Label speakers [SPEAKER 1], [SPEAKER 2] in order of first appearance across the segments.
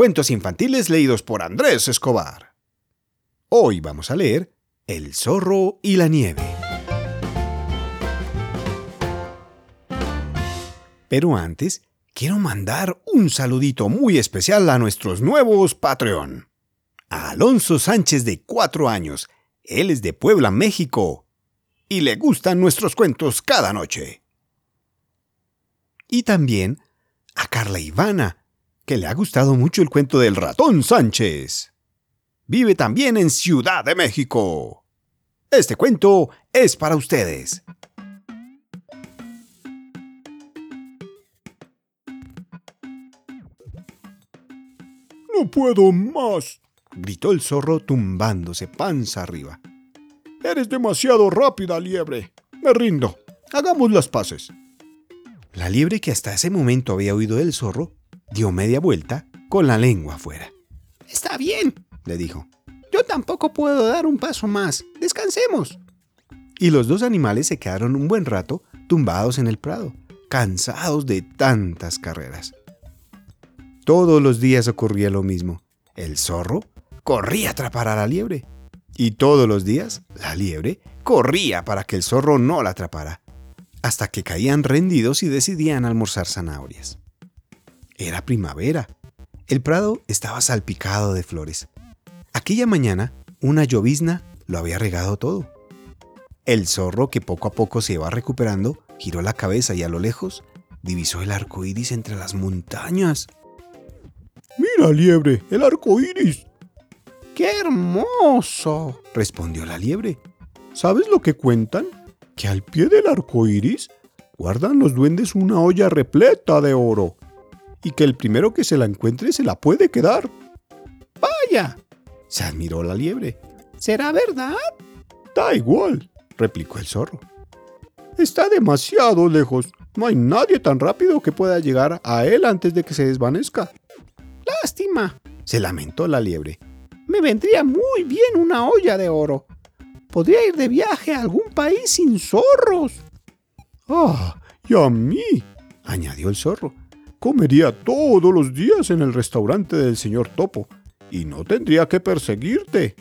[SPEAKER 1] cuentos infantiles leídos por Andrés Escobar. Hoy vamos a leer El zorro y la nieve. Pero antes, quiero mandar un saludito muy especial a nuestros nuevos Patreon. A Alonso Sánchez de 4 años, él es de Puebla, México, y le gustan nuestros cuentos cada noche. Y también a Carla Ivana, que le ha gustado mucho el cuento del ratón Sánchez. Vive también en Ciudad de México. Este cuento es para ustedes.
[SPEAKER 2] No puedo más,
[SPEAKER 1] gritó el zorro tumbándose panza arriba.
[SPEAKER 2] Eres demasiado rápida, liebre. Me rindo. Hagamos las paces.
[SPEAKER 1] La liebre que hasta ese momento había oído del zorro dio media vuelta con la lengua afuera.
[SPEAKER 3] Está bien, le dijo. Yo tampoco puedo dar un paso más. Descansemos.
[SPEAKER 1] Y los dos animales se quedaron un buen rato tumbados en el prado, cansados de tantas carreras. Todos los días ocurría lo mismo. El zorro corría a atrapar a la liebre. Y todos los días la liebre corría para que el zorro no la atrapara, hasta que caían rendidos y decidían almorzar zanahorias. Era primavera. El prado estaba salpicado de flores. Aquella mañana, una llovizna lo había regado todo. El zorro, que poco a poco se iba recuperando, giró la cabeza y a lo lejos divisó el arco iris entre las montañas.
[SPEAKER 2] Mira, liebre, el arco iris.
[SPEAKER 3] ¡Qué hermoso!
[SPEAKER 1] respondió la liebre.
[SPEAKER 2] ¿Sabes lo que cuentan? Que al pie del arco iris guardan los duendes una olla repleta de oro y que el primero que se la encuentre se la puede quedar.
[SPEAKER 3] ¡Vaya!
[SPEAKER 1] se admiró la liebre.
[SPEAKER 3] ¿Será verdad?
[SPEAKER 2] Da igual, replicó el zorro. Está demasiado lejos. No hay nadie tan rápido que pueda llegar a él antes de que se desvanezca.
[SPEAKER 3] Lástima,
[SPEAKER 1] se lamentó la liebre.
[SPEAKER 3] Me vendría muy bien una olla de oro. Podría ir de viaje a algún país sin zorros.
[SPEAKER 2] Ah, y a mí, añadió el zorro comería todos los días en el restaurante del señor Topo y no tendría que perseguirte.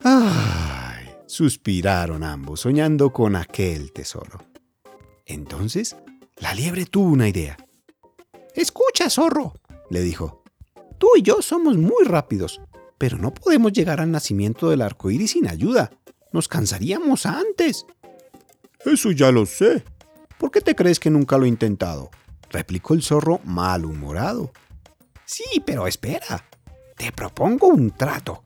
[SPEAKER 1] ¡Ay! suspiraron ambos, soñando con aquel tesoro. Entonces, la liebre tuvo una idea.
[SPEAKER 3] Escucha, zorro, le dijo. Tú y yo somos muy rápidos, pero no podemos llegar al nacimiento del arco iris sin ayuda. Nos cansaríamos antes.
[SPEAKER 2] Eso ya lo sé.
[SPEAKER 3] ¿Por qué te crees que nunca lo he intentado?
[SPEAKER 1] Replicó el zorro malhumorado.
[SPEAKER 3] Sí, pero espera. Te propongo un trato.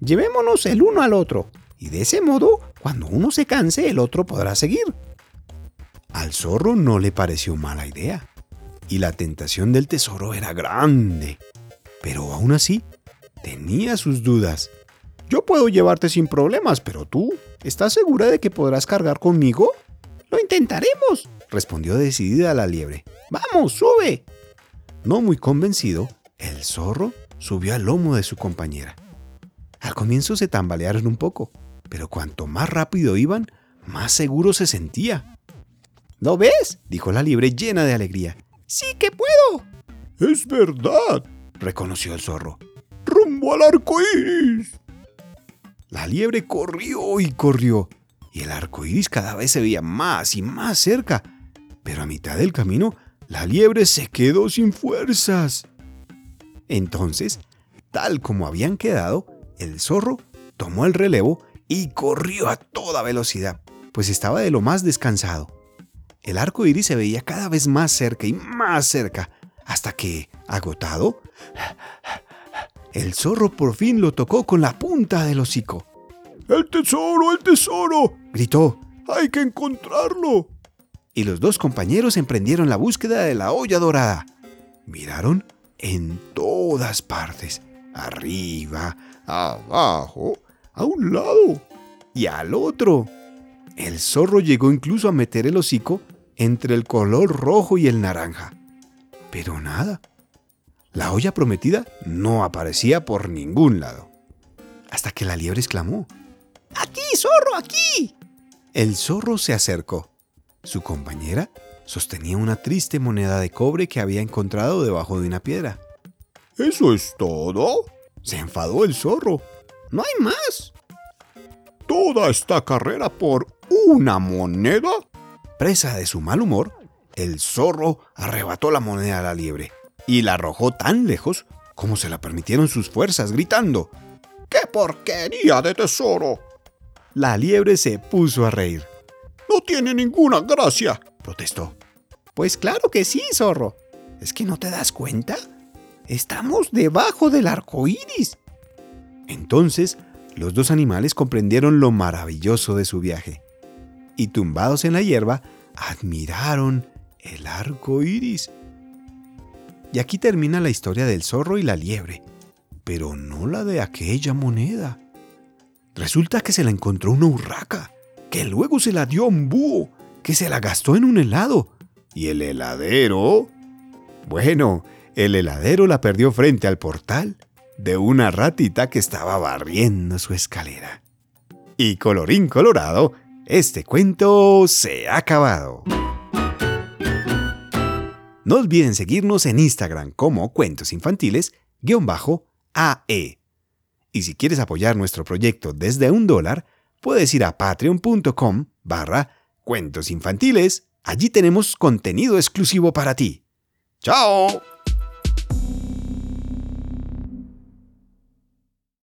[SPEAKER 3] Llevémonos el uno al otro, y de ese modo, cuando uno se canse, el otro podrá seguir.
[SPEAKER 1] Al zorro no le pareció mala idea, y la tentación del tesoro era grande. Pero aún así, tenía sus dudas.
[SPEAKER 3] Yo puedo llevarte sin problemas, pero tú, ¿estás segura de que podrás cargar conmigo? Lo intentaremos, respondió decidida la liebre. ¡Vamos, sube!
[SPEAKER 1] No muy convencido, el zorro subió al lomo de su compañera. Al comienzo se tambalearon un poco, pero cuanto más rápido iban, más seguro se sentía.
[SPEAKER 3] ¿Lo ves?
[SPEAKER 1] dijo la liebre llena de alegría.
[SPEAKER 3] Sí que puedo.
[SPEAKER 2] Es verdad,
[SPEAKER 1] reconoció el zorro.
[SPEAKER 2] Rumbo al arco iris.
[SPEAKER 1] La liebre corrió y corrió, y el arco iris cada vez se veía más y más cerca. Pero a mitad del camino la liebre se quedó sin fuerzas. Entonces, tal como habían quedado, el zorro tomó el relevo y corrió a toda velocidad, pues estaba de lo más descansado. El arco iris se veía cada vez más cerca y más cerca, hasta que, agotado, el zorro por fin lo tocó con la punta del hocico.
[SPEAKER 2] ¡El tesoro, el tesoro!
[SPEAKER 1] gritó.
[SPEAKER 2] ¡Hay que encontrarlo!
[SPEAKER 1] Y los dos compañeros emprendieron la búsqueda de la olla dorada. Miraron en todas partes, arriba, abajo, a un lado y al otro. El zorro llegó incluso a meter el hocico entre el color rojo y el naranja. Pero nada. La olla prometida no aparecía por ningún lado. Hasta que la liebre exclamó.
[SPEAKER 3] ¡Aquí, zorro, aquí!
[SPEAKER 1] El zorro se acercó su compañera sostenía una triste moneda de cobre que había encontrado debajo de una piedra.
[SPEAKER 2] ¿Eso es todo?
[SPEAKER 1] Se enfadó el zorro.
[SPEAKER 3] No hay más.
[SPEAKER 2] ¿Toda esta carrera por una moneda?
[SPEAKER 1] Presa de su mal humor, el zorro arrebató la moneda a la liebre y la arrojó tan lejos como se la permitieron sus fuerzas, gritando
[SPEAKER 2] ¡Qué porquería de tesoro!
[SPEAKER 1] La liebre se puso a reír.
[SPEAKER 2] No tiene ninguna gracia,
[SPEAKER 1] protestó.
[SPEAKER 3] Pues claro que sí, zorro. ¿Es que no te das cuenta? Estamos debajo del arco iris.
[SPEAKER 1] Entonces, los dos animales comprendieron lo maravilloso de su viaje y, tumbados en la hierba, admiraron el arco iris. Y aquí termina la historia del zorro y la liebre, pero no la de aquella moneda. Resulta que se la encontró una urraca, que luego se la dio a un búho, que se la gastó en un helado. ¿Y el heladero? Bueno, el heladero la perdió frente al portal de una ratita que estaba barriendo su escalera. Y colorín colorado, este cuento se ha acabado. No olviden seguirnos en Instagram como Cuentos Infantiles-AE. Y si quieres apoyar nuestro proyecto desde un dólar, puedes ir a patreon.com barra cuentos infantiles. Allí tenemos contenido exclusivo para ti. ¡Chao!